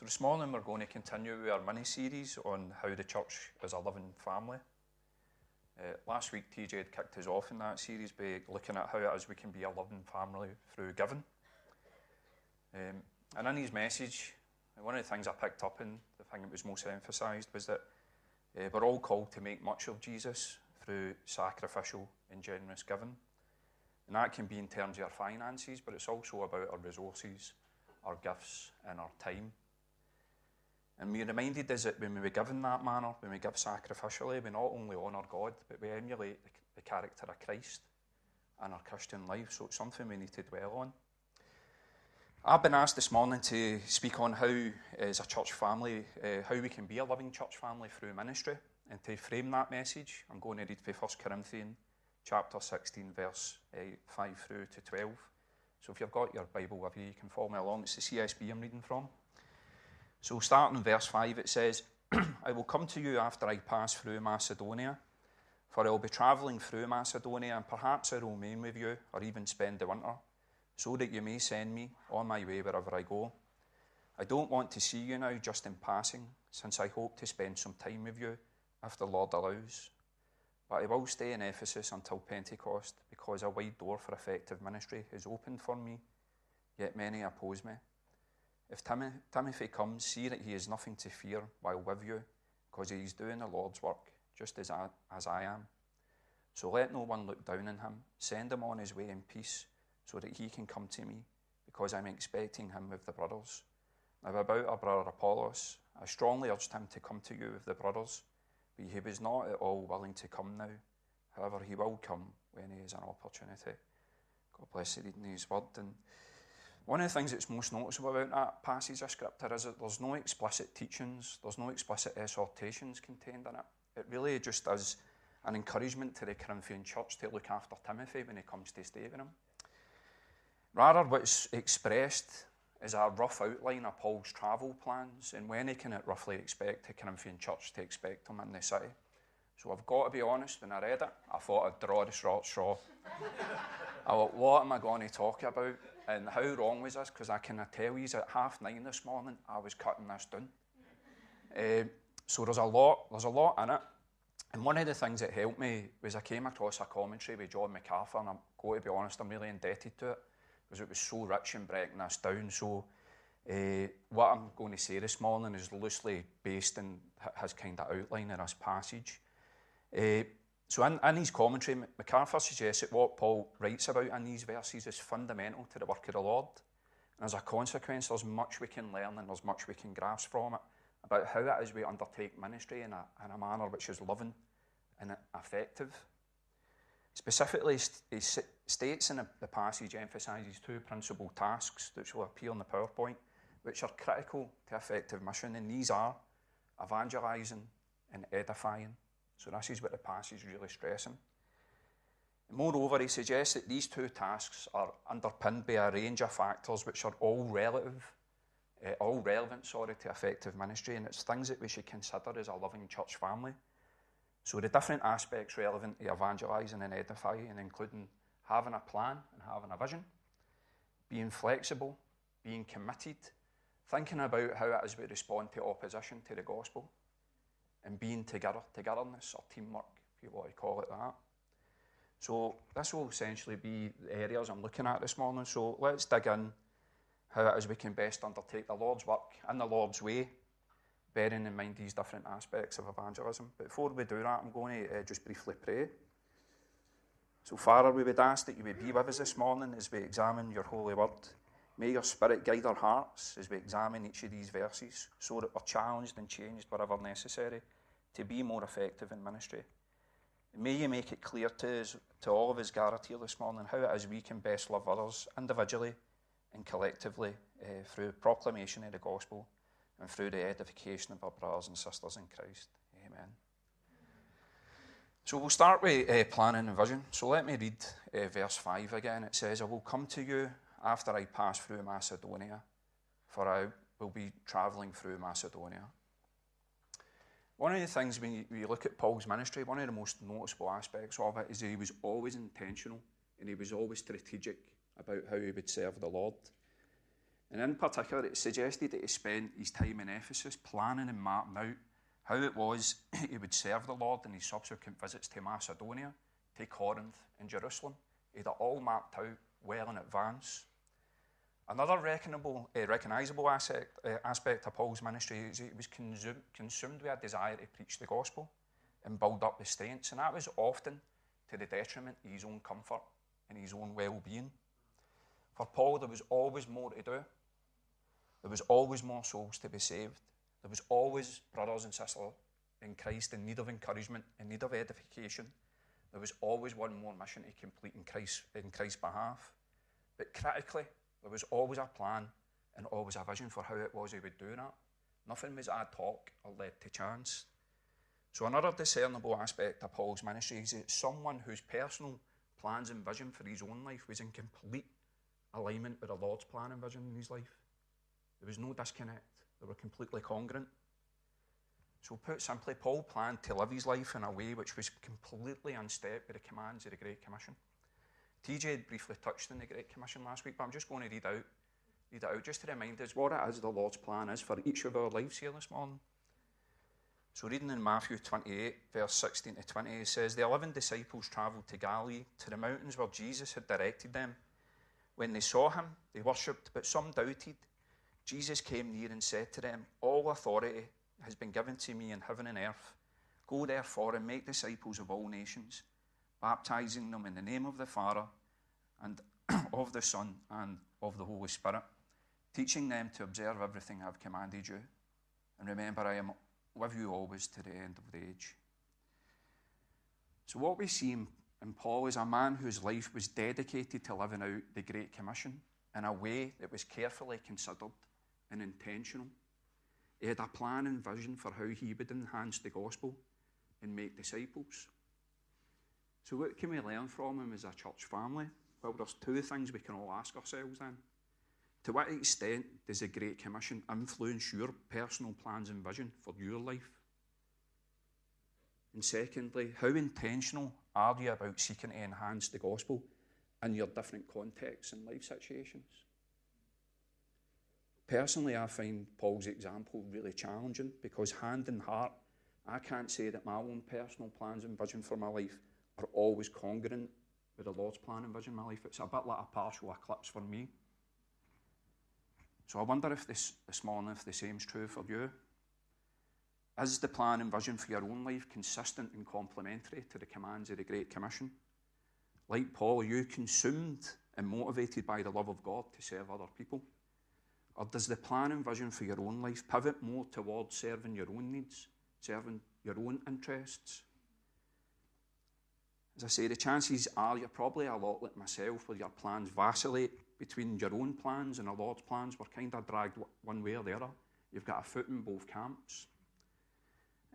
So this morning we're going to continue our mini series on how the church is a living family. Uh, last week, TJ had kicked us off in that series by looking at how it is we can be a loving family through giving. Um, and in his message, one of the things I picked up in the thing that was most emphasised was that uh, we're all called to make much of Jesus through sacrificial and generous giving. And that can be in terms of our finances, but it's also about our resources, our gifts, and our time. And we reminded us that when we give in that manner, when we give sacrificially, we not only honour God, but we emulate the, character of Christ in our Christian life. So it's something we need to dwell on. I've been asked this morning to speak on how, as a church family, uh, how we can be a loving church family through ministry. And to frame that message, I'm going to read from 1 Corinthians chapter 16, verse uh, 5 through to 12. So if you've got your Bible with you, you can follow me along. It's the CSB I'm reading from. So, starting in verse 5, it says, I will come to you after I pass through Macedonia, for I will be travelling through Macedonia, and perhaps I will remain with you, or even spend the winter, so that you may send me on my way wherever I go. I don't want to see you now just in passing, since I hope to spend some time with you if the Lord allows. But I will stay in Ephesus until Pentecost, because a wide door for effective ministry is opened for me, yet many oppose me. If Tim- Timothy comes, see that he has nothing to fear while with you, because he is doing the Lord's work, just as I, as I am. So let no one look down on him. Send him on his way in peace, so that he can come to me, because I'm expecting him with the brothers. Now, about our brother Apollos, I strongly urged him to come to you with the brothers, but he was not at all willing to come now. However, he will come when he has an opportunity. God bless you reading his word. And one of the things that's most noticeable about that passage of scripture is that there's no explicit teachings, there's no explicit exhortations contained in it. It really just is an encouragement to the Corinthian church to look after Timothy when he comes to stay with him. Rather, what's expressed is a rough outline of Paul's travel plans and when he can roughly expect the Corinthian church to expect him in the city. So I've got to be honest, when I read it, I thought I'd draw the short straw. I thought, what am I going to talk about? And how wrong was this? Because I can tell you at half nine this morning, I was cutting this down. Uh, so there's a lot, there's a lot in it. And one of the things that helped me was I came across a commentary with John MacArthur, and I'm going to be honest, I'm really indebted to it because it was so rich in breaking this down. So uh, what I'm going to say this morning is loosely based in his kind of outline in this passage. Uh, so in, in his commentary, MacArthur suggests that what Paul writes about in these verses is fundamental to the work of the Lord. And as a consequence, there's much we can learn and there's much we can grasp from it about how it is we undertake ministry in a, in a manner which is loving and effective. Specifically, he states in the passage emphasises two principal tasks which will appear in the PowerPoint, which are critical to effective mission, and these are evangelising and edifying. So this is what the passage is really stressing. Moreover, he suggests that these two tasks are underpinned by a range of factors which are all relative, uh, all relevant, sorry, to effective ministry, and it's things that we should consider as a loving church family. So the different aspects relevant to evangelising and edifying, including having a plan and having a vision, being flexible, being committed, thinking about how it is we respond to opposition to the gospel, and being together, togetherness or teamwork, if you want to call it that. So this will essentially be the areas I'm looking at this morning. So let's dig in how it is we can best undertake the Lord's work in the Lord's way, bearing in mind these different aspects of evangelism. But before we do that, I'm going to uh, just briefly pray. So, Father, we would ask that you would be with us this morning as we examine your holy word. May your Spirit guide our hearts as we examine each of these verses so that we're challenged and changed wherever necessary to be more effective in ministry. May you make it clear to us, to all of us gathered here this morning, how it is we can best love others individually and collectively uh, through proclamation of the gospel and through the edification of our brothers and sisters in Christ. Amen. So we'll start with uh, planning and vision. So let me read uh, verse 5 again. It says, I will come to you after I pass through Macedonia, for I will be travelling through Macedonia. One of the things when you, look at Paul's ministry, one of the most noticeable aspects of it is that he was always intentional and he was always strategic about how he would serve the Lord. And in particular, it suggested that he spent his time in Ephesus planning and mapping out how it was he would serve the Lord in his subsequent visits to Macedonia, to Corinth, and Jerusalem. He had it all mapped out well in advance. Another uh, recognisable aspect, uh, aspect of Paul's ministry is he was consumed, consumed with a desire to preach the gospel and build up the saints, and that was often to the detriment of his own comfort and his own well being. For Paul, there was always more to do, there was always more souls to be saved, there was always brothers and sisters in Christ in need of encouragement, in need of edification. There was always one more mission to complete in, Christ, in Christ's behalf. But critically, there was always a plan and always a vision for how it was he would do that. Nothing was ad hoc or led to chance. So, another discernible aspect of Paul's ministry is that someone whose personal plans and vision for his own life was in complete alignment with the Lord's plan and vision in his life. There was no disconnect, they were completely congruent. So, put simply, Paul planned to live his life in a way which was completely in step with the commands of the Great Commission. TJ had briefly touched on the Great Commission last week, but I'm just going to read out, read it out just to remind us what it is the Lord's plan is for each of our lives here this morning. So, reading in Matthew 28, verse 16 to 20, it says, The eleven disciples travelled to Galilee, to the mountains where Jesus had directed them. When they saw him, they worshipped, but some doubted. Jesus came near and said to them, All authority has been given to me in heaven and earth. Go therefore and make disciples of all nations, baptizing them in the name of the Father and of the Son and of the Holy Spirit, teaching them to observe everything I have commanded you. And remember, I am with you always to the end of the age. So, what we see in, in Paul is a man whose life was dedicated to living out the Great Commission in a way that was carefully considered and intentional. He had a plan and vision for how he would enhance the gospel and make disciples. So, what can we learn from him as a church family? Well, there's two things we can all ask ourselves then. To what extent does the Great Commission influence your personal plans and vision for your life? And secondly, how intentional are you about seeking to enhance the gospel in your different contexts and life situations? Personally, I find Paul's example really challenging because, hand in heart, I can't say that my own personal plans and vision for my life are always congruent with the Lord's plan and vision in my life. It's a bit like a partial eclipse for me. So I wonder if this, this morning, if the same is true for you. Is the plan and vision for your own life consistent and complementary to the commands of the Great Commission? Like Paul, are you consumed and motivated by the love of God to serve other people? Or does the plan and vision for your own life pivot more towards serving your own needs, serving your own interests? As I say, the chances are you're probably a lot like myself, where your plans vacillate between your own plans and the Lord's plans. We're kind of dragged one way or the other. You've got a foot in both camps.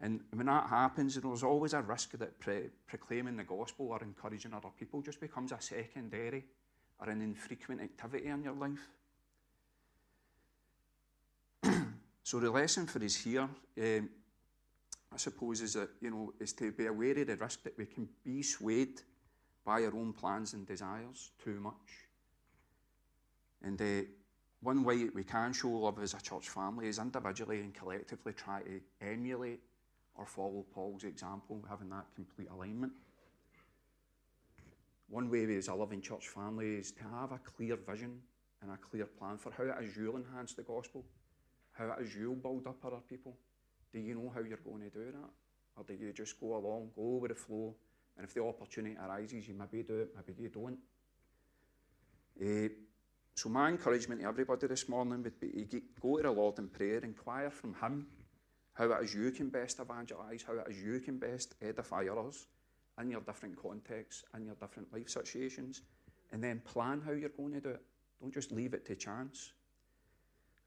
And when that happens, there's always a risk that pre- proclaiming the gospel or encouraging other people just becomes a secondary or an infrequent activity in your life. So the lesson for us here, um, I suppose, is that you know is to be aware of the risk that we can be swayed by our own plans and desires too much. And uh, one way we can show love as a church family is individually and collectively try to emulate or follow Paul's example, having that complete alignment. One way as a loving church family is to have a clear vision and a clear plan for how it is you'll enhance the gospel how it is you'll build up other people. Do you know how you're going to do that? Or do you just go along, go with the flow, and if the opportunity arises, you maybe do it, maybe you don't? Uh, so my encouragement to everybody this morning would be go to the Lord in prayer, inquire from Him how it is you can best evangelise, how it is you can best edify others in your different contexts, in your different life situations, and then plan how you're going to do it. Don't just leave it to chance.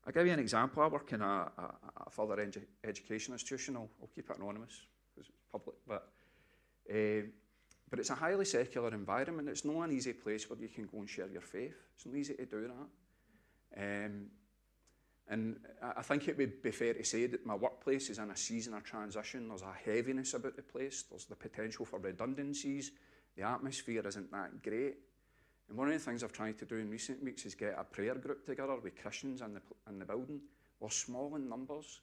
I'll give you an example. I work in a, a, a further edu- education institution. I'll, I'll, keep it anonymous because it's public, but uh, but it's a highly secular environment. It's not an easy place where you can go and share your faith. It's not easy to do that. Um, and I think it would be fair to say that my workplace is in a season of transition. There's a heaviness about the place. There's the potential for redundancies. The atmosphere isn't that great. And one of the things I've tried to do in recent weeks is get a prayer group together with Christians in the, in the building. We're small in numbers,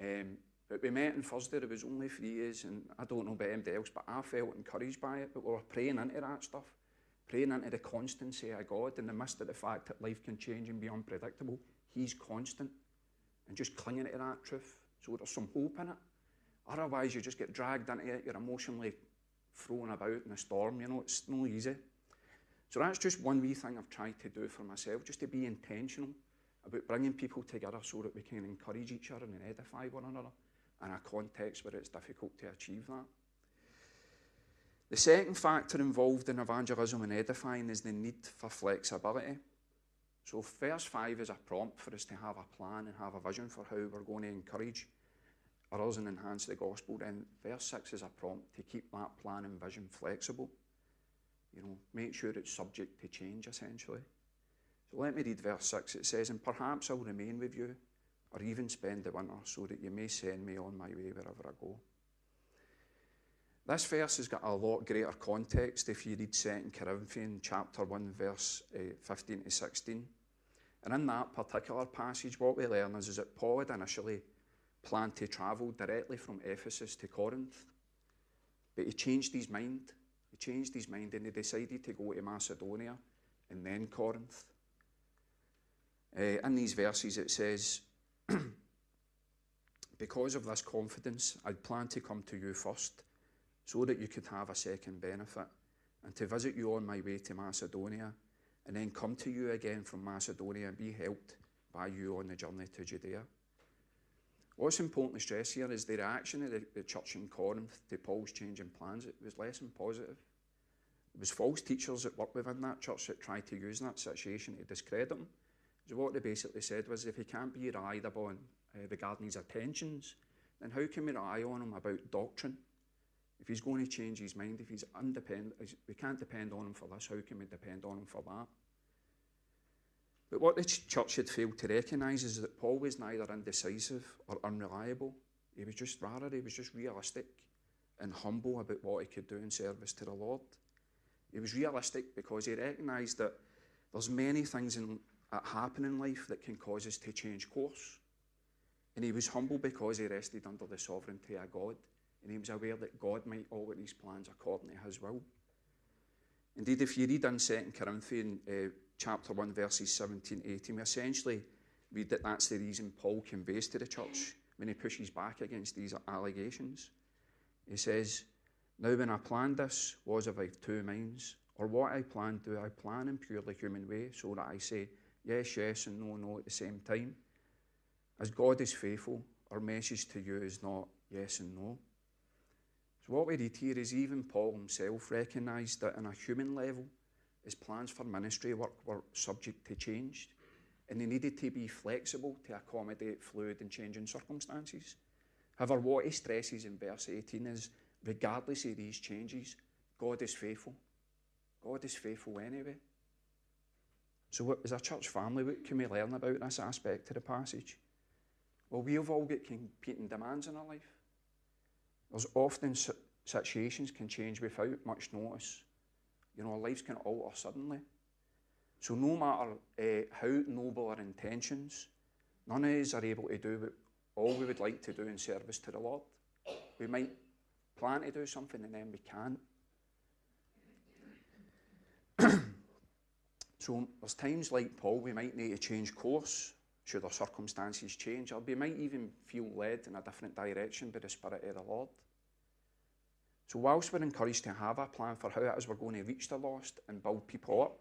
um, but we met on Thursday. There was only three years, and I don't know about anybody else, but I felt encouraged by it. But we were praying into that stuff, praying into the constancy of God in the midst of the fact that life can change and be unpredictable. He's constant, and just clinging to that truth so there's some hope in it. Otherwise, you just get dragged into it. You're emotionally thrown about in a storm. You know, it's not easy. So that's just one wee thing I've tried to do for myself, just to be intentional about bringing people together so that we can encourage each other and edify one another in a context where it's difficult to achieve that. The second factor involved in evangelism and edifying is the need for flexibility. So, verse 5 is a prompt for us to have a plan and have a vision for how we're going to encourage others and enhance the gospel. Then, verse 6 is a prompt to keep that plan and vision flexible. You know, make sure it's subject to change, essentially. So, let me read verse 6. It says, And perhaps I'll remain with you, or even spend the winter, so that you may send me on my way wherever I go. This verse has got a lot greater context if you read 2 Corinthians chapter 1, verse uh, 15 to 16. And in that particular passage, what we learn is, is that Paul had initially planned to travel directly from Ephesus to Corinth. But he changed his mind. Changed his mind and he decided to go to Macedonia and then Corinth. Uh, in these verses, it says, Because of this confidence, I'd planned to come to you first so that you could have a second benefit, and to visit you on my way to Macedonia, and then come to you again from Macedonia and be helped by you on the journey to Judea. What's important to stress here is the reaction of the, the church in Corinth to Paul's changing plans. It was less than positive. There was false teachers that worked within that church that tried to use that situation to discredit him. So what they basically said was, if he can't be relied upon uh, regarding his attentions, then how can we rely on him about doctrine? If he's going to change his mind, if he's independent, we can't depend on him for this, how can we depend on him for that? But what the church had failed to recognise is that Paul was neither indecisive or unreliable. He was just rather, he was just realistic and humble about what he could do in service to the Lord. He was realistic because he recognised that there's many things in, that happen in life that can cause us to change course. And he was humble because he rested under the sovereignty of God and he was aware that God might alter his plans according to his will. Indeed, if you read in 2 Corinthians uh, chapter 1, verses 17 18, we essentially read that that's the reason Paul conveys to the church when he pushes back against these allegations. He says, Now when I planned this, was of two minds, or what I planned, do I plan in purely human way, so that I say yes, yes, and no, no at the same time? As God is faithful, our message to you is not yes and no. So, what we read here is even Paul himself recognised that on a human level, his plans for ministry work were subject to change, and they needed to be flexible to accommodate fluid and changing circumstances. However, what he stresses in verse 18 is regardless of these changes, God is faithful. God is faithful anyway. So, as a church family, what can we learn about this aspect of the passage? Well, we've all got competing demands in our life. There's often situations can change without much notice. You know, our lives can alter suddenly. So no matter uh, how noble our intentions, none of us are able to do all we would like to do in service to the Lord. We might plan to do something and then we can't. so there's times like Paul, we might need to change course should our circumstances change, or we might even feel led in a different direction by the Spirit of the Lord. So, whilst we're encouraged to have a plan for how it is we're going to reach the lost and build people up,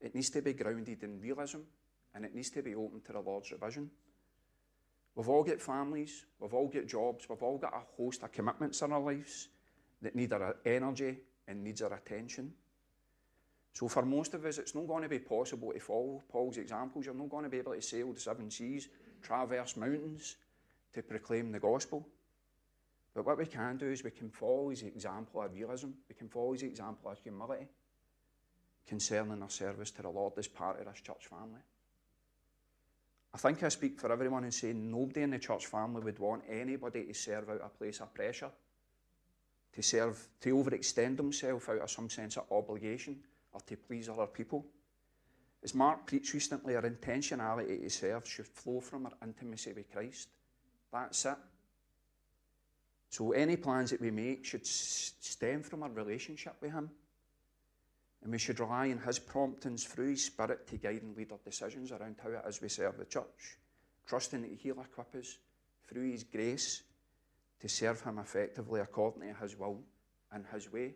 it needs to be grounded in realism and it needs to be open to the Lord's revision. We've all got families, we've all got jobs, we've all got a host of commitments in our lives that need our energy and needs our attention. So for most of us, it's not going to be possible to follow Paul's examples. You're not going to be able to sail the seven seas, traverse mountains to proclaim the gospel. But what we can do is we can follow his example of realism. We can follow his example of humility concerning our service to the Lord as part of this church family. I think I speak for everyone in saying nobody in the church family would want anybody to serve out a place of pressure, to serve, to overextend themselves out of some sense of obligation or to please other people. As Mark preached recently, our intentionality to serve should flow from our intimacy with Christ. That's it. So any plans that we make should stem from our relationship with Him. And we should rely on His promptings through His Spirit to guide and lead our decisions around how it is we serve the church, trusting that He'll equip us through His grace to serve Him effectively according to His will and His way.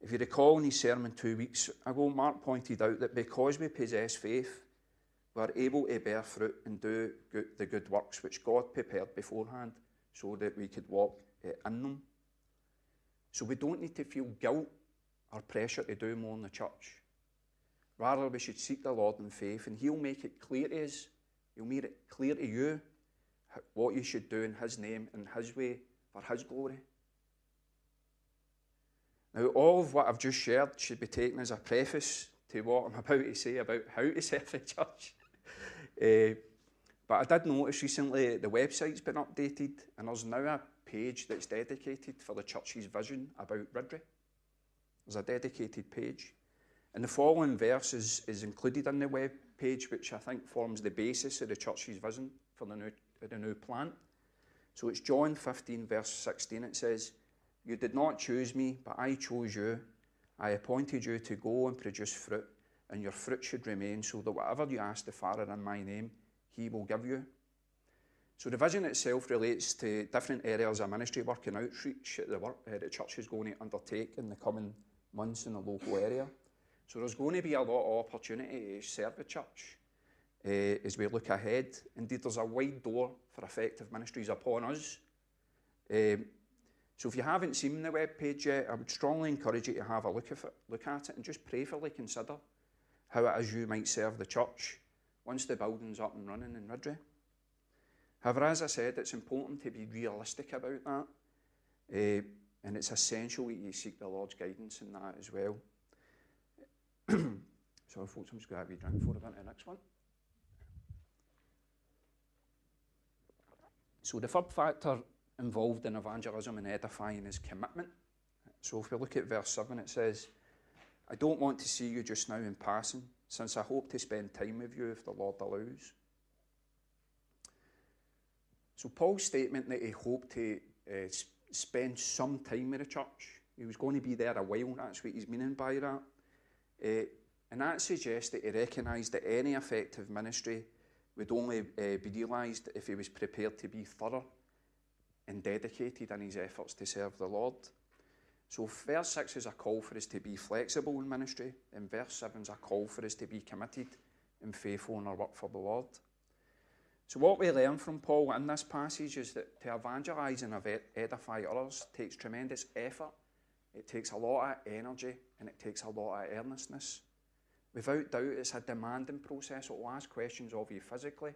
If you recall in his sermon two weeks ago, Mark pointed out that because we possess faith, we are able to bear fruit and do good, the good works which God prepared beforehand so that we could walk uh, in them. So we don't need to feel guilt or pressure to do more in the church. Rather, we should seek the Lord in faith, and He'll make it clear to us, He'll make it clear to you what you should do in His name, in His way, for His glory. Now, all of what I've just shared should be taken as a preface to what I'm about to say about how to serve the church. uh, but I did notice recently the website's been updated, and there's now a page that's dedicated for the church's vision about Riddrie. There's a dedicated page. And the following verse is, is included in the web page, which I think forms the basis of the church's vision for the new, the new plant. So it's John 15, verse 16. It says, You did not choose me, but I chose you. I appointed you to go and produce fruit, and your fruit should remain, so that whatever you ask the Father in my name, he will give you. So the vision itself relates to different areas of ministry work and outreach that the, work, uh, the church is going to undertake in the coming months in the local area. So there's going to be a lot of opportunity to serve the church uh, as we look ahead. Indeed, there's a wide door for effective ministries upon us. Um, so if you haven't seen the web page yet, I would strongly encourage you to have a look, at it, look at it and just prayerfully consider how it is you might serve the church once the building's up and running in Riddrie. However, as I said, it's important to be realistic about that. Uh, and it's essential that you seek the Lord's guidance in that as well. so, folks, I'm just going to have a drink I go into the next one. So, the third factor involved in evangelism and edifying is commitment. So, if we look at verse 7, it says, I don't want to see you just now in passing, since I hope to spend time with you if the Lord allows. So, Paul's statement that he hoped to uh, spend some time in the church, he was going to be there a while, that's what he's meaning by that. Uh, and that suggests that he recognised that any effective ministry would only uh, be realised if he was prepared to be thorough and dedicated in his efforts to serve the Lord. So, verse 6 is a call for us to be flexible in ministry, and verse 7 is a call for us to be committed and faithful in our work for the Lord. So, what we learn from Paul in this passage is that to evangelise and edify others takes tremendous effort, it takes a lot of energy, and it takes a lot of earnestness. Without doubt, it's a demanding process. It will ask questions of you physically,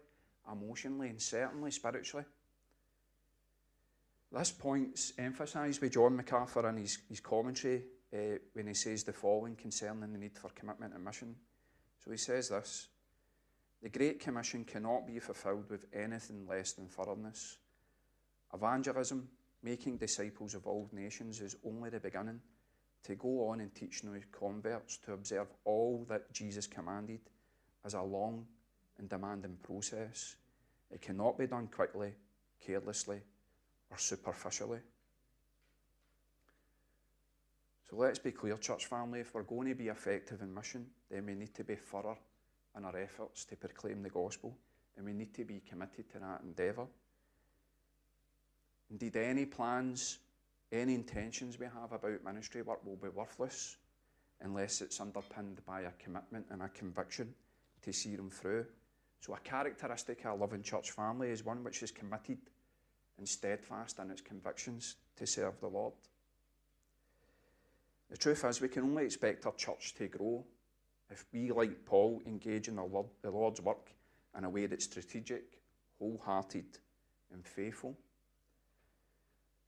emotionally, and certainly spiritually. This point's emphasised by John MacArthur in his, his commentary uh, when he says the following concerning the need for commitment and mission. So he says this The Great Commission cannot be fulfilled with anything less than thoroughness. Evangelism, making disciples of all nations, is only the beginning to go on and teach new converts to observe all that Jesus commanded is a long and demanding process. It cannot be done quickly, carelessly, or superficially. So let's be clear, church family, if we're going to be effective in mission, then we need to be thorough in our efforts to proclaim the gospel, and we need to be committed to that endeavour. Indeed, any plans any intentions we have about ministry work will be worthless unless it's underpinned by a commitment and a conviction to see them through. So, a characteristic of a loving church family is one which is committed and steadfast in its convictions to serve the Lord. The truth is, we can only expect our church to grow if we, like Paul, engage in the Lord's work in a way that's strategic, wholehearted, and faithful.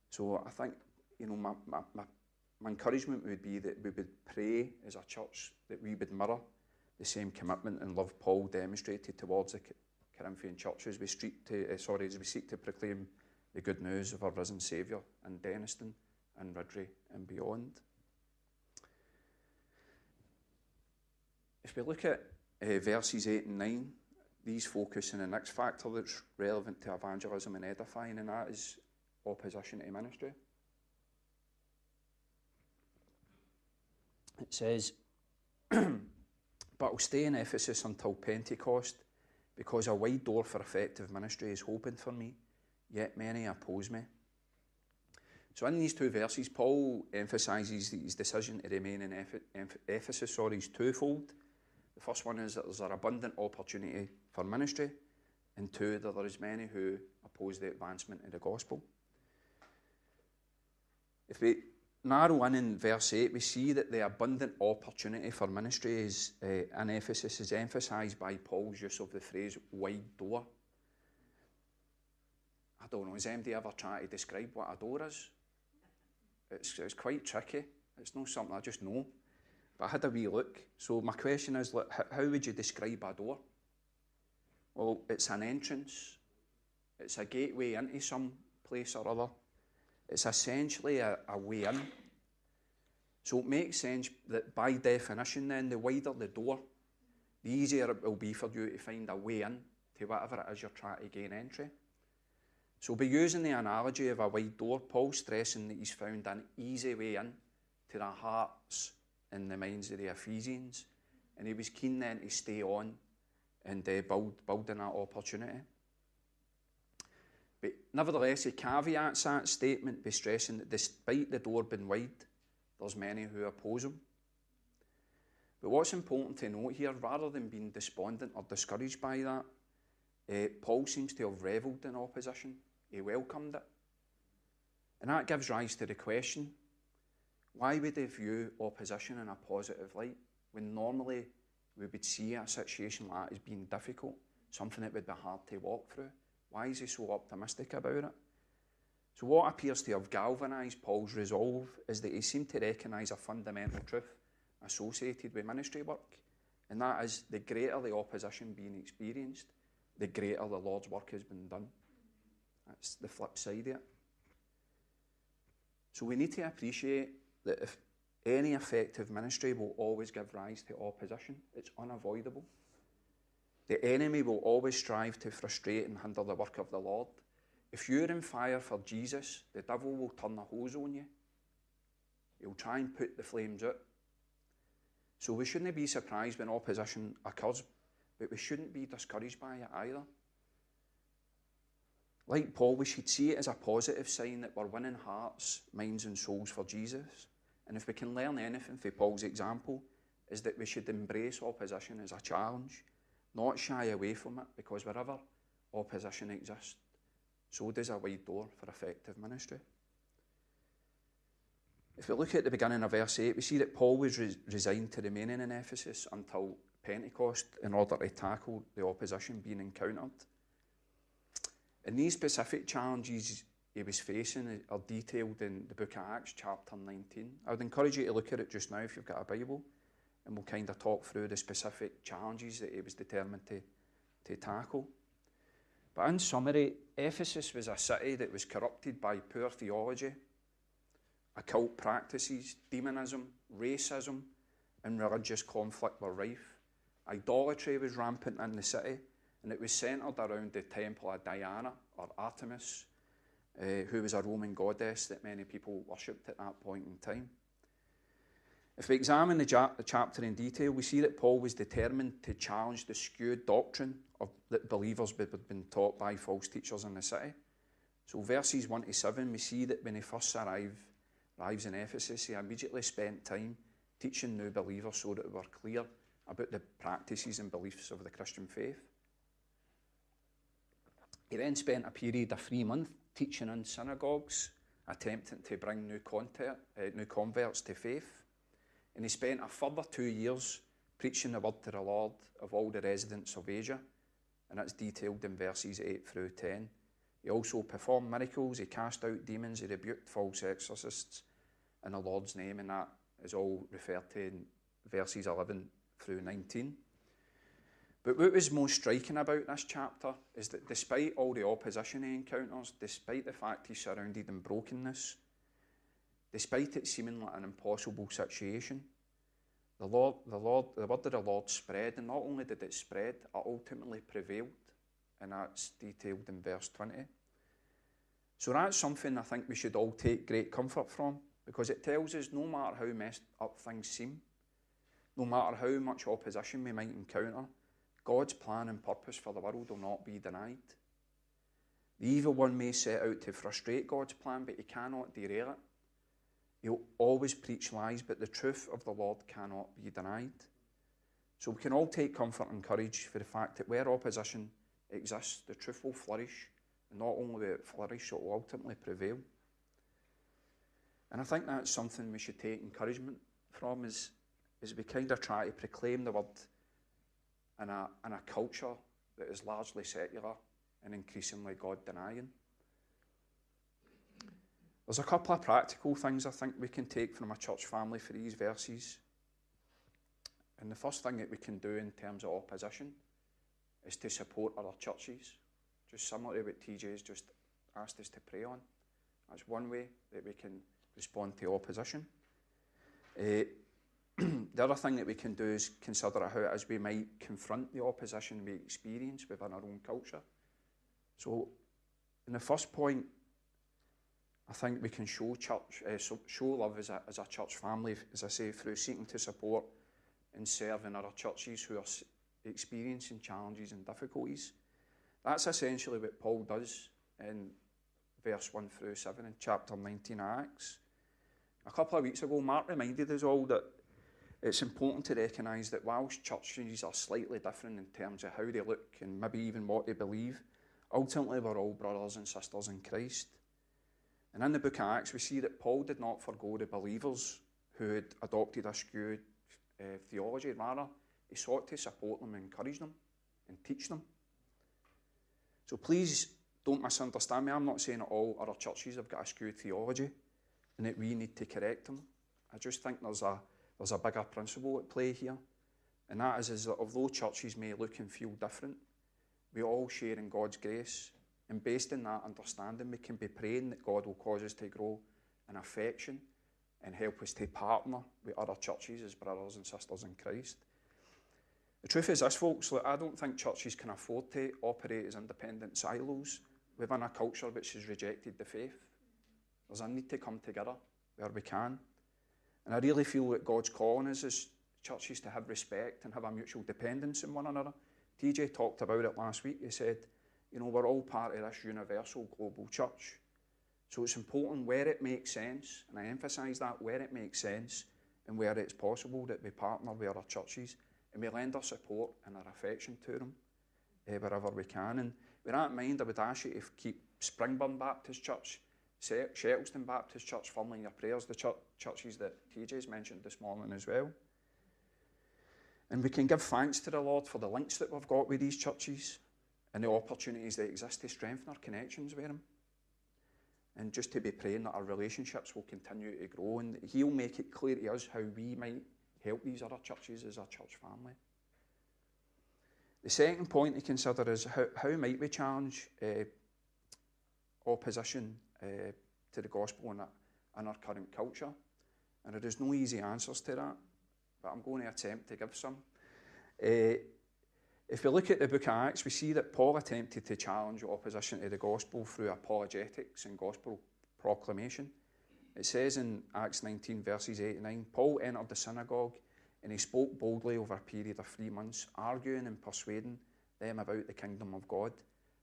So I think you know, my, my, my, my encouragement would be that we would pray as a church that we would mirror the same commitment and love Paul demonstrated towards the Corinthian church as we, to, uh, sorry, as we seek to proclaim the good news of our risen Saviour in Dennistoun and Riddrie and beyond. If we look at uh, verses 8 and 9, these focus on the next factor that's relevant to evangelism and edifying, and that is opposition to ministry. It says, But I'll stay in Ephesus until Pentecost, because a wide door for effective ministry is open for me, yet many oppose me. So, in these two verses, Paul emphasises his decision to remain in Ephesus sorry, is twofold. The first one is that there's an abundant opportunity for ministry, and two, that there is many who oppose the advancement of the gospel. If we narrow in in verse 8, we see that the abundant opportunity for ministry is, uh, in Ephesus is emphasised by Paul's use of the phrase wide door. I don't know, has anybody ever tried to describe what a door is? It's, it's quite tricky. It's not something I just know. But I had a wee look. So my question is, how would you describe a door? Well, it's an entrance. It's a gateway into some place or other. It's essentially a, a way in. So it makes sense that by definition, then, the wider the door, the easier it will be for you to find a way in to whatever it is you're trying to gain entry. So, by using the analogy of a wide door, Paul's stressing that he's found an easy way in to the hearts and the minds of the Ephesians, and he was keen then to stay on and uh, build, building that opportunity. But nevertheless, he caveats that statement by stressing that despite the door being wide, there's many who oppose him. But what's important to note here, rather than being despondent or discouraged by that, uh, Paul seems to have revelled in opposition. He welcomed it. And that gives rise to the question why would they view opposition in a positive light when normally we would see a situation like that as being difficult, something that would be hard to walk through? Why is he so optimistic about it? So, what appears to have galvanised Paul's resolve is that he seemed to recognise a fundamental truth associated with ministry work, and that is the greater the opposition being experienced, the greater the Lord's work has been done. That's the flip side of it. So, we need to appreciate that if any effective ministry will always give rise to opposition, it's unavoidable. The enemy will always strive to frustrate and hinder the work of the Lord. If you're in fire for Jesus, the devil will turn the hose on you. He'll try and put the flames out. So we shouldn't be surprised when opposition occurs, but we shouldn't be discouraged by it either. Like Paul, we should see it as a positive sign that we're winning hearts, minds, and souls for Jesus. And if we can learn anything from Paul's example, is that we should embrace opposition as a challenge, not shy away from it, because wherever opposition exists, so does a wide door for effective ministry. If we look at the beginning of verse 8, we see that Paul was re- resigned to remaining in Ephesus until Pentecost in order to tackle the opposition being encountered. And these specific challenges he was facing are detailed in the book of Acts, chapter 19. I would encourage you to look at it just now if you've got a Bible, and we'll kind of talk through the specific challenges that he was determined to, to tackle. But in summary, Ephesus was a city that was corrupted by poor theology, occult practices, demonism, racism, and religious conflict were rife. Idolatry was rampant in the city, and it was centred around the temple of Diana or Artemis, uh, who was a Roman goddess that many people worshipped at that point in time. If we examine the, ja- the, chapter in detail, we see that Paul was determined to challenge the skewed doctrine of, that believers had been taught by false teachers in the city. So, verses 1 to 7, we see that when he first arrived, arrives in Ephesus, he immediately spent time teaching new believers so that they were clear about the practices and beliefs of the Christian faith. He then spent a period of three months teaching in synagogues, attempting to bring new, content, uh, new converts to faith. And he spent a further two years preaching the word to the Lord of all the residents of Asia, and that's detailed in verses 8 through 10. He also performed miracles, he cast out demons, he rebuked false exorcists in the Lord's name, and that is all referred to in verses 11 through 19. But what was most striking about this chapter is that despite all the opposition he encounters, despite the fact he's surrounded in brokenness, despite it seeming like an impossible situation, the Lord, the Lord, the word of the Lord spread, and not only did it spread, it ultimately prevailed, and that's detailed in verse 20. So that's something I think we should all take great comfort from, because it tells us no matter how messed up things seem, no matter how much opposition we might encounter, God's plan and purpose for the world will not be denied. The evil one may set out to frustrate God's plan, but he cannot derail it. He'll always preach lies, but the truth of the Lord cannot be denied. So we can all take comfort and courage for the fact that where opposition exists, the truth will flourish. And not only will it flourish, it will ultimately prevail. And I think that's something we should take encouragement from as, as we kind of try to proclaim the word in a, in a culture that is largely secular and increasingly God denying. There's a couple of practical things I think we can take from a church family for these verses. And the first thing that we can do in terms of opposition is to support other churches, just similar to what TJ has just asked us to pray on. That's one way that we can respond to opposition. Uh, the other thing that we can do is consider how as we might confront the opposition we experience within our own culture. So, in the first point, I think we can show church, uh, show love as a, as a church family, as I say, through seeking to support and serve in other churches who are experiencing challenges and difficulties. That's essentially what Paul does in verse 1 through 7 in chapter 19 Acts. A couple of weeks ago, Mark reminded us all that it's important to recognise that whilst churches are slightly different in terms of how they look and maybe even what they believe, ultimately we're all brothers and sisters in Christ. And in the book of Acts, we see that Paul did not forego the believers who had adopted a skewed uh, theology. Rather, he sought to support them encourage them and teach them. So please don't misunderstand me. I'm not saying that all other churches have got a skewed theology and that we need to correct them. I just think there's a, there's a bigger principle at play here. And that is, is that although churches may look and feel different, we all share in God's grace and based on that understanding, we can be praying that God will cause us to grow in affection and help us to partner with other churches as brothers and sisters in Christ. The truth is this, folks, look, I don't think churches can afford to operate as independent silos within a culture which has rejected the faith. There's a need to come together where we can. And I really feel that God's calling us as churches to have respect and have a mutual dependence in one another. TJ talked about it last week. He said, you know, we're all part of this universal global church. So it's important where it makes sense, and I emphasise that where it makes sense and where it's possible that we partner with other churches and we lend our support and our affection to them uh, wherever we can. And with that in mind, I would ask you to keep Springburn Baptist Church, Shettleston Baptist Church firmly in your prayers, the church, churches that TJ's mentioned this morning as well. And we can give thanks to the Lord for the links that we've got with these churches and the opportunities that exist to strengthen our connections with Him. And just to be praying that our relationships will continue to grow and He'll make it clear to us how we might help these other churches as our church family. The second point to consider is how, how might we challenge uh, opposition uh, to the gospel in, a, in our current culture? And there is no easy answers to that, but I'm going to attempt to give some. Uh, if we look at the book of Acts, we see that Paul attempted to challenge opposition to the gospel through apologetics and gospel proclamation. It says in Acts 19, verses 8 and 9 Paul entered the synagogue and he spoke boldly over a period of three months, arguing and persuading them about the kingdom of God.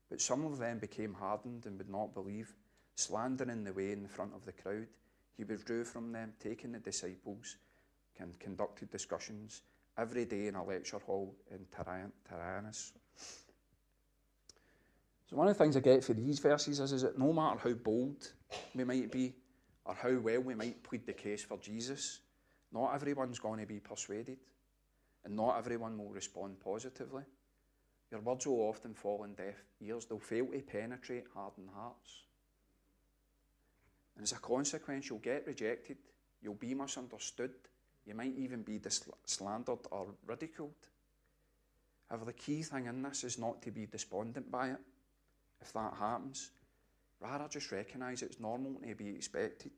But some of them became hardened and would not believe, slandering the way in front of the crowd. He withdrew from them, taking the disciples, and conducted discussions every day in a lecture hall in Tyrannus. So one of the things I get for these verses is, is that no matter how bold we might be or how well we might plead the case for Jesus, not everyone's going to be persuaded and not everyone will respond positively. Your words will often fall on deaf ears. They'll fail to penetrate hardened hearts. And as a consequence, you'll get rejected. You'll be misunderstood you might even be slandered or ridiculed. However, the key thing in this is not to be despondent by it. If that happens, rather just recognise it's normal and to be expected.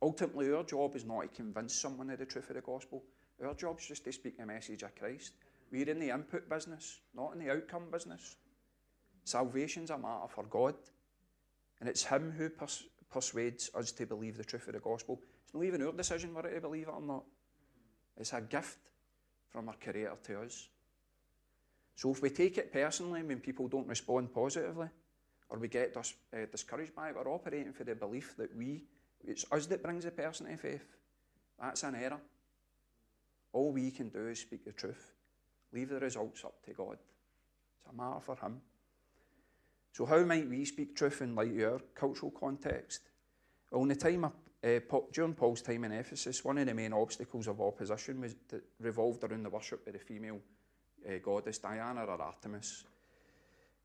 Ultimately, our job is not to convince someone of the truth of the gospel, Our job is just to speak the message of Christ. We're in the input business, not in the outcome business. Salvation's a matter for God, and it's Him who pers- persuades us to believe the truth of the gospel. It's not even our decision whether to believe it or not. It's a gift from our Creator to us. So if we take it personally when people don't respond positively, or we get dis- uh, discouraged by it, we're operating for the belief that we, it's us that brings the person to faith. That's an error. All we can do is speak the truth. Leave the results up to God. It's a matter for Him. So, how might we speak truth in light of our cultural context? Well, in the time of, uh, during Paul's time in Ephesus, one of the main obstacles of opposition was revolved around the worship of the female uh, goddess Diana or Artemis.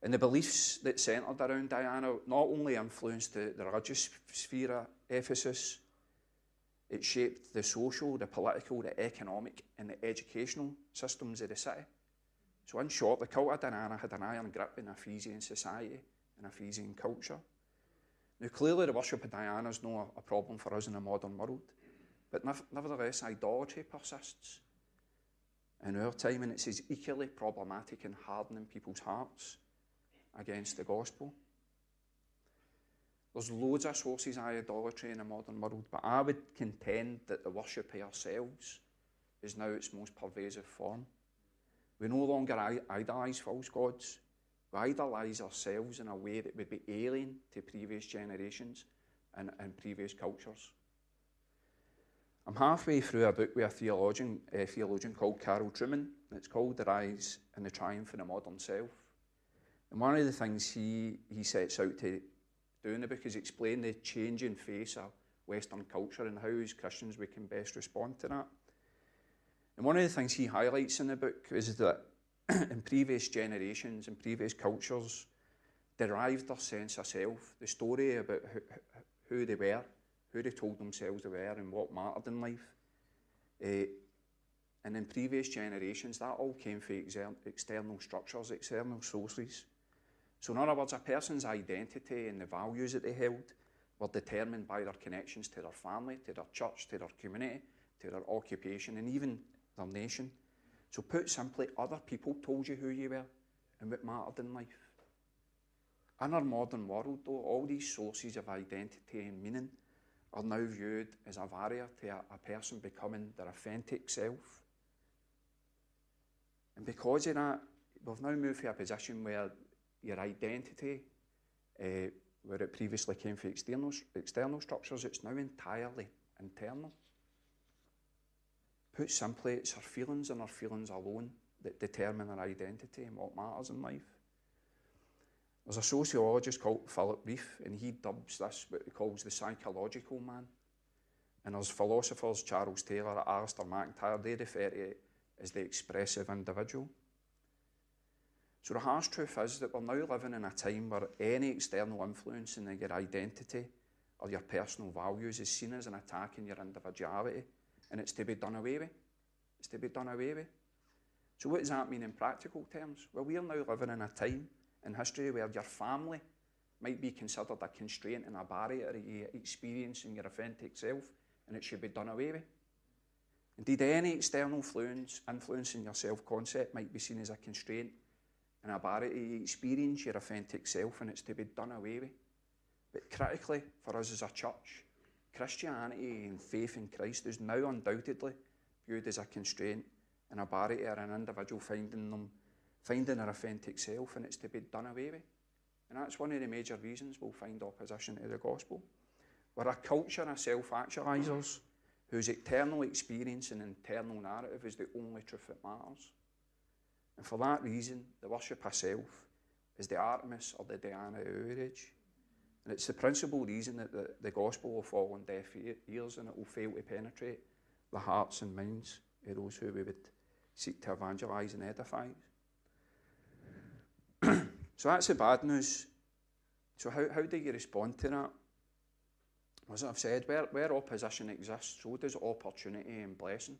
And the beliefs that centred around Diana not only influenced the, the religious sphere of Ephesus, it shaped the social, the political, the economic, and the educational systems of the city. So, in short, the cult of Diana had an iron grip in Ephesian society and Ephesian culture. Now, clearly, the worship of Diana is not a problem for us in the modern world, but nevertheless, idolatry persists in our time, and it's as equally problematic in hardening people's hearts against the gospel. There's loads of sources of idolatry in the modern world, but I would contend that the worship of ourselves is now its most pervasive form. We no longer idolise false gods. We idolise ourselves in a way that would be alien to previous generations and, and previous cultures. I'm halfway through a book with a theologian, a theologian called Carl Trueman. It's called The Rise and the Triumph of the Modern Self. And one of the things he, he sets out to do in the book is explain the changing face of Western culture and how, as Christians, we can best respond to that. And one of the things he highlights in the book is that in previous generations and previous cultures, derived their sense of self, the story about who they were, who they told themselves they were, and what mattered in life. Uh, and in previous generations, that all came from external structures, external sources. So, in other words, a person's identity and the values that they held were determined by their connections to their family, to their church, to their community, to their occupation, and even their nation. So, put simply, other people told you who you were and what mattered in life. In our modern world, though, all these sources of identity and meaning are now viewed as a barrier to a, a person becoming their authentic self. And because of that, we've now moved to a position where your identity, uh, where it previously came from external, external structures, it's now entirely internal. Put simply, it's our feelings and our feelings alone that determine our identity and what matters in life. There's a sociologist called Philip Rieff, and he dubs this what he calls the psychological man. And there's philosophers, Charles Taylor, Alasdair MacIntyre, they refer to it as the expressive individual. So the harsh truth is that we're now living in a time where any external influence in your identity or your personal values is seen as an attack on your individuality and it's to be done away with. It's to be done away with. So what does that mean in practical terms? Well, we are now living in a time in history where your family might be considered a constraint and a barrier to you experiencing your authentic self and it should be done away with. Indeed, any external influence, influence in your self-concept might be seen as a constraint and a barrier to experience your authentic self and it's to be done away with. But critically, for us as a church, Christianity and faith in Christ is now undoubtedly viewed as a constraint and a barrier an individual finding them, finding their authentic self, and it's to be done away with. And that's one of the major reasons we'll find opposition to the gospel. We're a culture of self-actualizers whose eternal experience and internal narrative is the only truth that matters. And for that reason, the worship of self is the Artemis or the Diana of our age. And it's the principal reason that the, the gospel will fall on deaf ears and it will fail to penetrate the hearts and minds of those who we would seek to evangelize and edify. so that's the bad news. So, how, how do you respond to that? As I've said, where, where opposition exists, so does opportunity and blessing.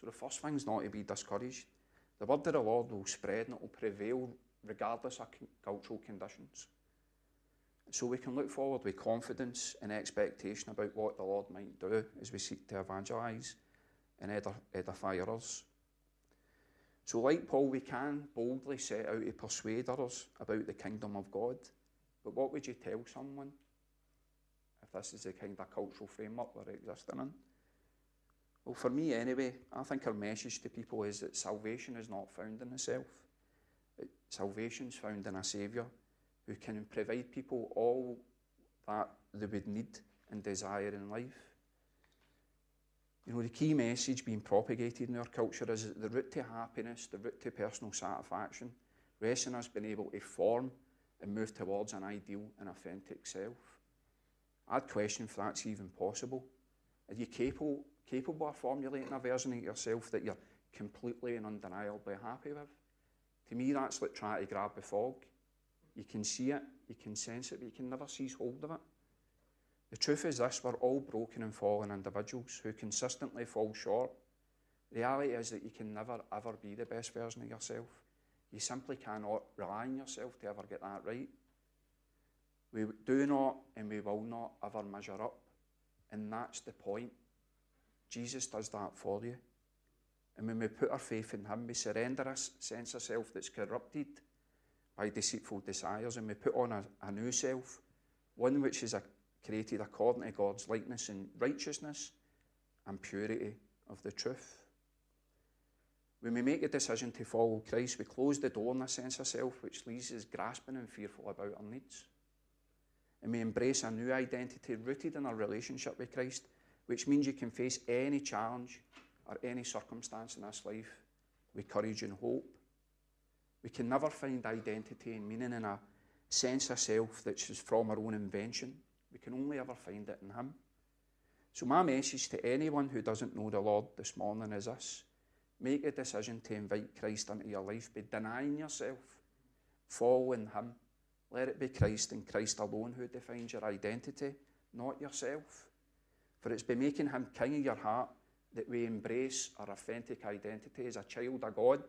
So, the first thing's not to be discouraged. The word of the Lord will spread and it will prevail regardless of cultural conditions. So we can look forward with confidence and expectation about what the Lord might do as we seek to evangelise and edify others. So, like Paul, we can boldly set out to persuade others about the kingdom of God. But what would you tell someone if this is the kind of cultural framework we're existing in? Well, for me anyway, I think our message to people is that salvation is not found in the self. Salvation is found in a Saviour who can provide people all that they would need and desire in life. You know, the key message being propagated in our culture is the route to happiness, the route to personal satisfaction, rests in us being able to form and move towards an ideal and authentic self. I'd question if that's even possible. Are you capable, capable of formulating a version of yourself that you're completely and undeniably happy with? To me, that's like trying to grab the fog. You can see it, you can sense it, but you can never seize hold of it. The truth is this we're all broken and fallen individuals who consistently fall short. The reality is that you can never ever be the best version of yourself. You simply cannot rely on yourself to ever get that right. We do not and we will not ever measure up. And that's the point. Jesus does that for you. And when we put our faith in Him, we surrender a sense of self that's corrupted by deceitful desires and we put on a, a new self, one which is a created according to God's likeness in righteousness and purity of the truth. When we make a decision to follow Christ, we close the door on a sense of self which leaves us grasping and fearful about our needs. And we embrace a new identity rooted in our relationship with Christ, which means you can face any challenge or any circumstance in this life with courage and hope. We can never find identity and meaning in a sense of self that is from our own invention. We can only ever find it in Him. So, my message to anyone who doesn't know the Lord this morning is this make a decision to invite Christ into your life by denying yourself, follow in Him. Let it be Christ and Christ alone who defines your identity, not yourself. For it's by making Him King of your heart that we embrace our authentic identity as a child of God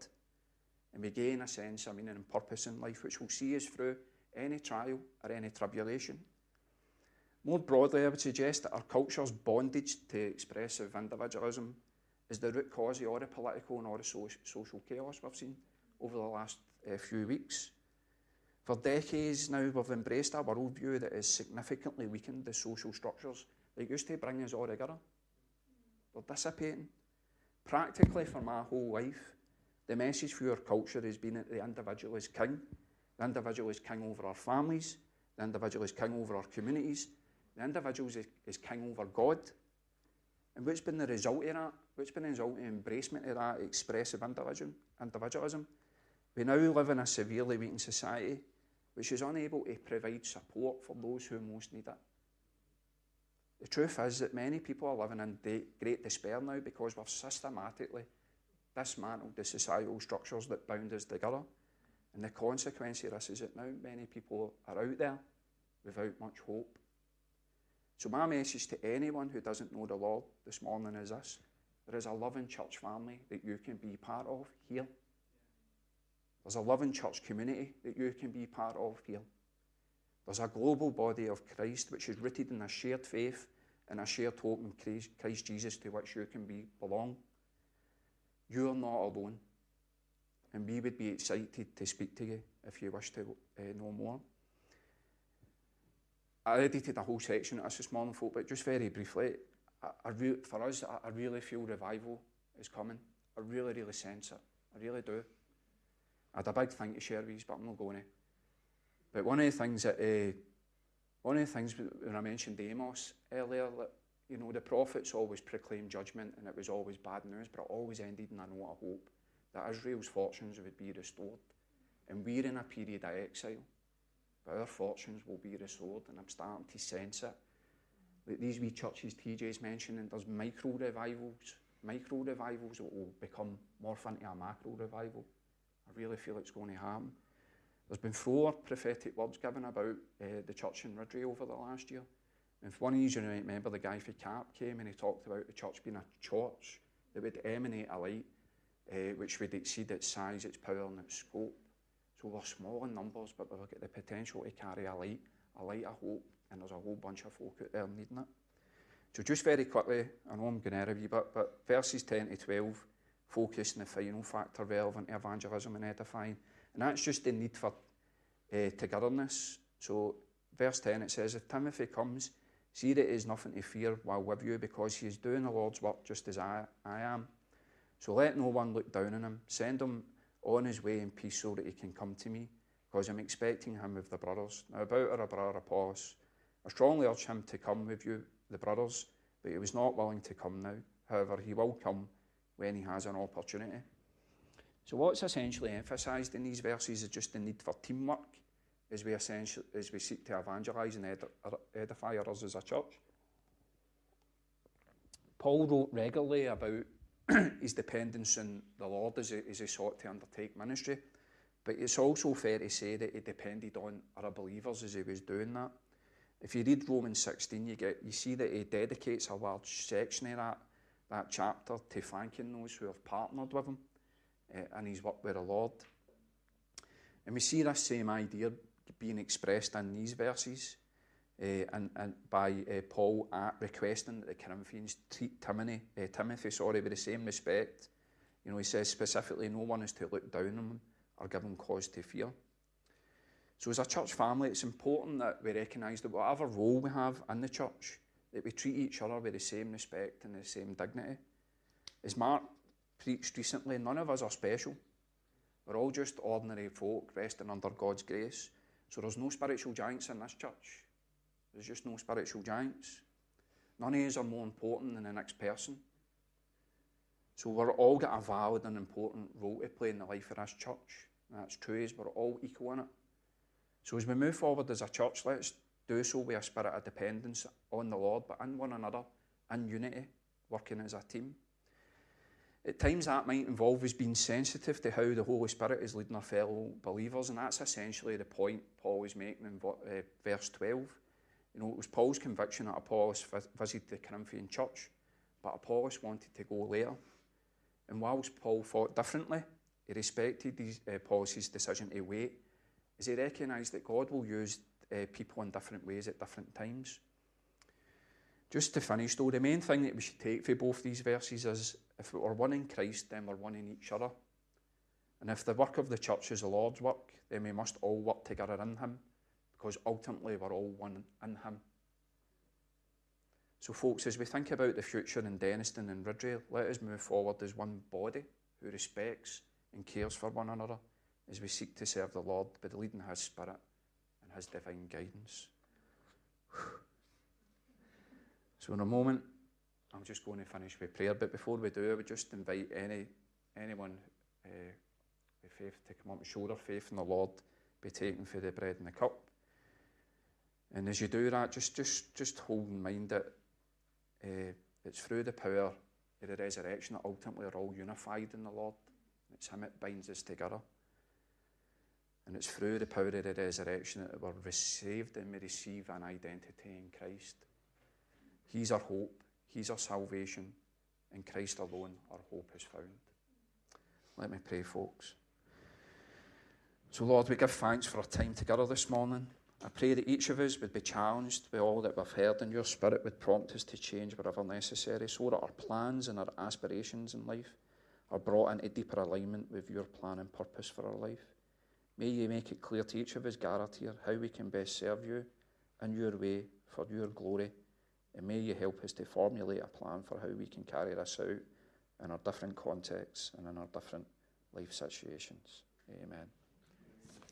and we gain a sense of meaning and purpose in life which will see us through any trial or any tribulation. More broadly, I would suggest that our culture's bondage to expressive individualism is the root cause of all the political and all the social chaos we've seen over the last uh, few weeks. For decades now, we've embraced a worldview that has significantly weakened the social structures that used to bring us all together. They're dissipating. Practically, for my whole life, the message for our culture has been that the individual is king. The individual is king over our families. The individual is king over our communities. The individual is, is king over God. And what's been the result of that? What's been the result of embracement of that expressive individualism? We now live in a severely weakened society which is unable to provide support for those who most need it. The truth is that many people are living in great despair now because we've systematically dismantled oh, the societal structures that bound us together. And the consequence of this is that now many people are out there without much hope. So, my message to anyone who doesn't know the Lord this morning is this there is a loving church family that you can be part of here. There's a loving church community that you can be part of here. There's a global body of Christ which is rooted in a shared faith and a shared hope in Christ Jesus to which you can be belong. You are not alone. And we would be excited to speak to you if you wish to uh, know more. I edited a whole section of this this morning, folk, but just very briefly, I, I re- for us, I, I, really feel revival is coming. I really, really sense it. I really do. I had a big thing to share with you, but I'm not going to. But one of the things that, uh, one of the things when I mentioned Amos earlier, you know, the prophets always proclaimed judgment and it was always bad news, but it always ended in a note of hope that Israel's fortunes would be restored. And we're in a period of exile but our fortunes will be restored, and I'm starting to sense it. Like these wee churches TJ's mentioning, there's micro revivals, micro revivals that will become morph into a macro revival. I really feel it's going to happen. There's been four prophetic words given about uh, the church in Riddrie over the last year. And if one of you remember, the guy for CAP came and he talked about the church being a church that would emanate a light uh, which would exceed its size, its power, and its scope. So we're small in numbers, but we've got the potential to carry a light, a light of hope, and there's a whole bunch of folk out there needing it. So just very quickly, I know I'm going a wee bit, but verses 10 to 12 focus on the final factor relevant to evangelism and edifying. And that's just the need for uh, togetherness. So verse 10 it says, If Timothy comes, see that he is nothing to fear while with you, because he is doing the Lord's work just as I, I am. So let no one look down on him. Send him on his way in peace so that he can come to me, because I'm expecting him with the brothers. Now, about our brother Apollos, I strongly urge him to come with you, the brothers, but he was not willing to come now. However, he will come when he has an opportunity. So, what's essentially emphasised in these verses is just the need for teamwork as we, essentially, as we seek to evangelise and edify others as a church. Paul wrote regularly about his dependence on the Lord as he, as he sought to undertake ministry, but it's also fair to say that he depended on other believers as he was doing that. If you read Romans 16, you get you see that he dedicates a large section of that, that chapter to thanking those who have partnered with him uh, in his work with the Lord. And we see this same idea being expressed in these verses uh, and, and by uh, Paul at requesting that the Corinthians treat Timothy, uh, Timothy sorry, with the same respect. You know, he says specifically, no one is to look down on him or give him cause to fear. So, as a church family, it's important that we recognise that whatever role we have in the church, that we treat each other with the same respect and the same dignity. As Mark preached recently, none of us are special. We're all just ordinary folk resting under God's grace. So there's no spiritual giants in this church. There's just no spiritual giants. None of us are more important than the next person. So we're all got a valid and important role to play in the life of this church. That's true, is we're all equal in it. So as we move forward as a church, let's do so with a spirit of dependence on the Lord, but in one another, in unity, working as a team. At times that might involve us being sensitive to how the Holy Spirit is leading our fellow believers, and that's essentially the point Paul is making in uh, verse 12. You know, it was Paul's conviction that Apollos visited the Corinthian church, but Apollos wanted to go later. And whilst Paul thought differently, he respected these, uh, decision to wait is he recognised that God will use uh, people in different ways at different times. Just to finish, though, the main thing that we should take from both these verses is if we're one in Christ, then we're one in each other. And if the work of the church is the Lord's work, then we must all work together in Him, because ultimately we're all one in Him. So, folks, as we think about the future in Dennistoun and Riddrie, let us move forward as one body who respects and cares for one another as we seek to serve the Lord by the leading His Spirit and His divine guidance. So, in a moment, I'm just going to finish with prayer. But before we do, I would just invite any anyone uh, with faith to come up and show their faith in the Lord, be taken for the bread and the cup. And as you do that, just just just hold in mind that uh, it's through the power of the resurrection that ultimately we're all unified in the Lord. It's Him that binds us together. And it's through the power of the resurrection that we're received and we receive an identity in Christ. He's our hope, He's our salvation. In Christ alone, our hope is found. Let me pray, folks. So, Lord, we give thanks for our time together this morning. I pray that each of us would be challenged by all that we've heard, and your Spirit would prompt us to change wherever necessary, so that our plans and our aspirations in life are brought into deeper alignment with your plan and purpose for our life. May you make it clear to each of us gathered here how we can best serve you in your way for your glory. And may you help us to formulate a plan for how we can carry this out in our different contexts and in our different life situations. Amen.